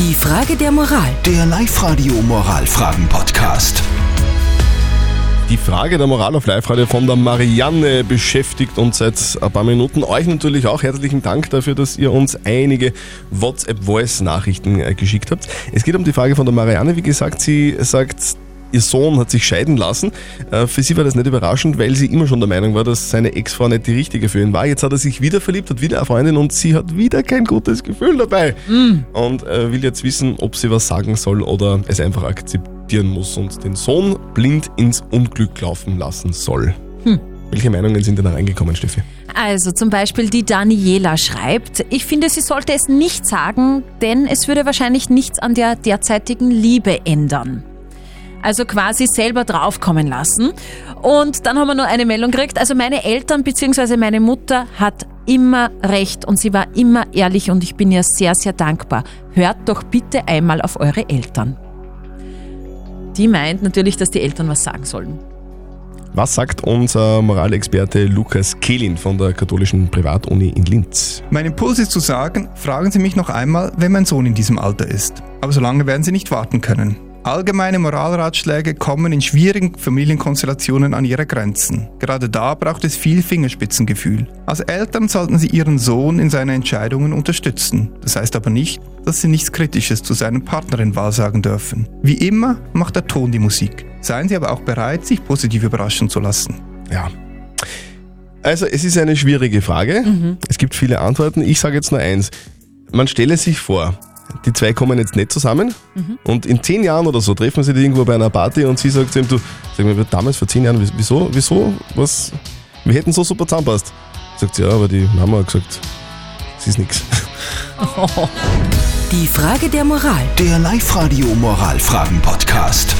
Die Frage der Moral. Der Live-Radio Moralfragen-Podcast. Die Frage der Moral auf Live-Radio von der Marianne beschäftigt uns seit ein paar Minuten. Euch natürlich auch herzlichen Dank dafür, dass ihr uns einige WhatsApp-Voice-Nachrichten äh, geschickt habt. Es geht um die Frage von der Marianne. Wie gesagt, sie sagt, ihr Sohn hat sich scheiden lassen. Äh, Für sie war das nicht überraschend, weil sie immer schon der Meinung war, dass seine Ex-Frau nicht die richtige für ihn war. Jetzt hat er sich wieder verliebt, hat wieder eine Freundin und sie hat wieder kein gutes Gefühl dabei. Und äh, will jetzt wissen, ob sie was sagen soll oder es einfach akzeptieren muss und den Sohn blind ins Unglück laufen lassen soll. Welche Meinungen sind denn da reingekommen, Steffi? Also zum Beispiel die Daniela schreibt, ich finde, sie sollte es nicht sagen, denn es würde wahrscheinlich nichts an der derzeitigen Liebe ändern. Also quasi selber draufkommen lassen. Und dann haben wir noch eine Meldung gekriegt. Also meine Eltern bzw. meine Mutter hat immer recht und sie war immer ehrlich und ich bin ihr sehr, sehr dankbar. Hört doch bitte einmal auf eure Eltern. Die meint natürlich, dass die Eltern was sagen sollen. Was sagt unser Moralexperte Lukas Kehlin von der katholischen Privatuni in Linz? Mein Impuls ist zu sagen, fragen Sie mich noch einmal, wenn mein Sohn in diesem Alter ist. Aber so lange werden Sie nicht warten können. Allgemeine Moralratschläge kommen in schwierigen Familienkonstellationen an ihre Grenzen. Gerade da braucht es viel Fingerspitzengefühl. Als Eltern sollten Sie Ihren Sohn in seinen Entscheidungen unterstützen. Das heißt aber nicht, dass Sie nichts Kritisches zu seinem Partnerin-Wahl sagen dürfen. Wie immer macht der Ton die Musik. Seien Sie aber auch bereit, sich positiv überraschen zu lassen. Ja. Also es ist eine schwierige Frage. Es gibt viele Antworten. Ich sage jetzt nur eins. Man stelle sich vor, die zwei kommen jetzt nicht zusammen und in zehn Jahren oder so treffen sie die irgendwo bei einer Party und sie sagt zu ihm, du, sag mal, damals vor zehn Jahren, wieso, wieso, was, wir hätten so super zusammenpasst. Sagt sie, ja, aber die Mama hat gesagt, sie ist nix. Die Frage der Moral. Der Live-Radio Moralfragen-Podcast.